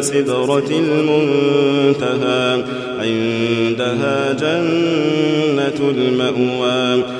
سدرة المنتهى عندها جنة المأوى.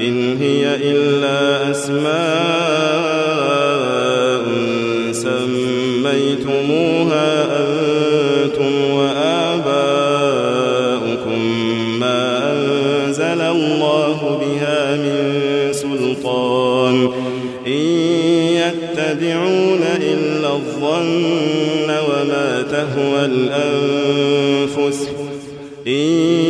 إن هي إلا أسماء سميتموها أنتم وآباؤكم ما أنزل الله بها من سلطان. إن يتبعون إلا الظن وما تهوى الأنفس. إن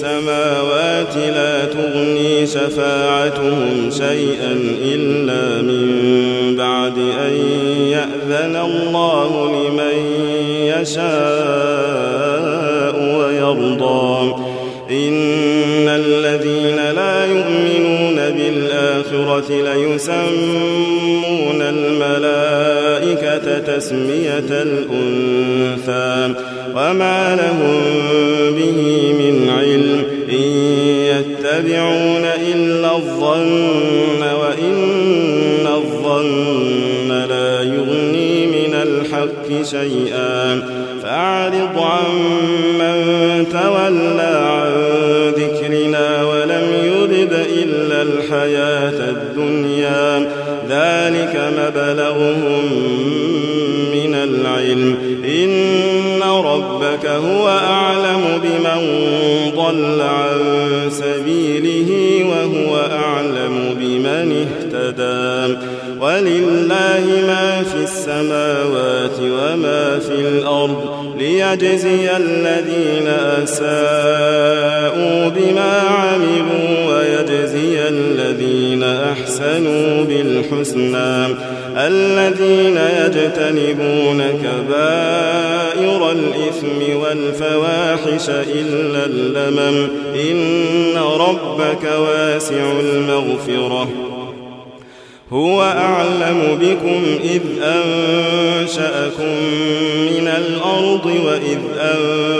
السماوات لا تغني شفاعتهم شيئا إلا من بعد أن يأذن الله لمن يشاء ويرضى. إن الذين لا يؤمنون بالآخرة ليسمون تسمية الأنثى وما لهم به من علم إن يتبعون إلا الظن وإن الظن لا يغني من الحق شيئا فأعرض عن من تولى عن ذكرنا ولم يرد إلا الحياة الدنيا ذلك مبلغهم العلم. إن ربك هو أعلم بمن ضل عن سبيله وهو أعلم بمن اهتدى. ولله ما في السماوات وما في الأرض ليجزي الذين أساءوا بما عملوا ويجزي الذين أحسنوا بالحسنى. الذين يجتنبون كبائر الإثم والفواحش إلا اللمم. إن ربك واسع المغفرة. هو أعلم بكم إذ أنشأكم من الأرض وإذ أنتم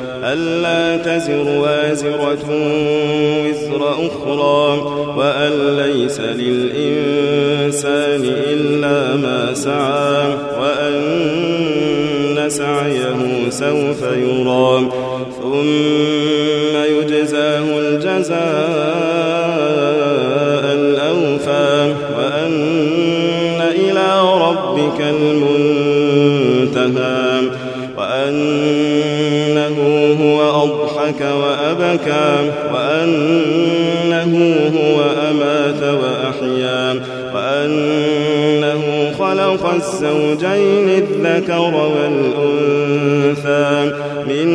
ألا تزر وازرة وزر أخرى وأن ليس للإنسان إلا ما سعى وأن سعيه سوف يرى. ثم يجزاه الجزاء الأوفى وأن إلى ربك المنتهى وأن وأبكى وأنه هو أمات وأحيا وأنه خلق الزوجين الذكر والأنثى من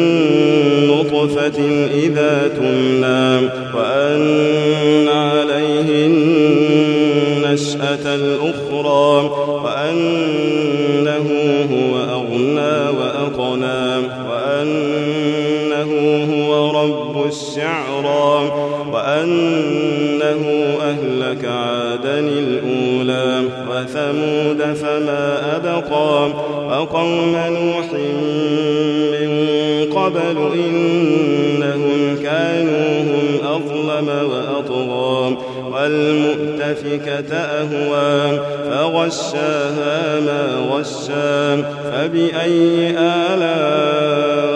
نطفة إذا تمنى وأن عليه النشأة الأخرى وأنه الشعرى وأنه أهلك عادا الأولى وثمود فما أبقى وقوم نوح من قبل إنهم كانوا هم أظلم وأطغى والمؤتفكة أهوى فغشاها ما غشا فبأي آلاء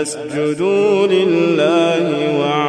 فاسجدوا لله وعلى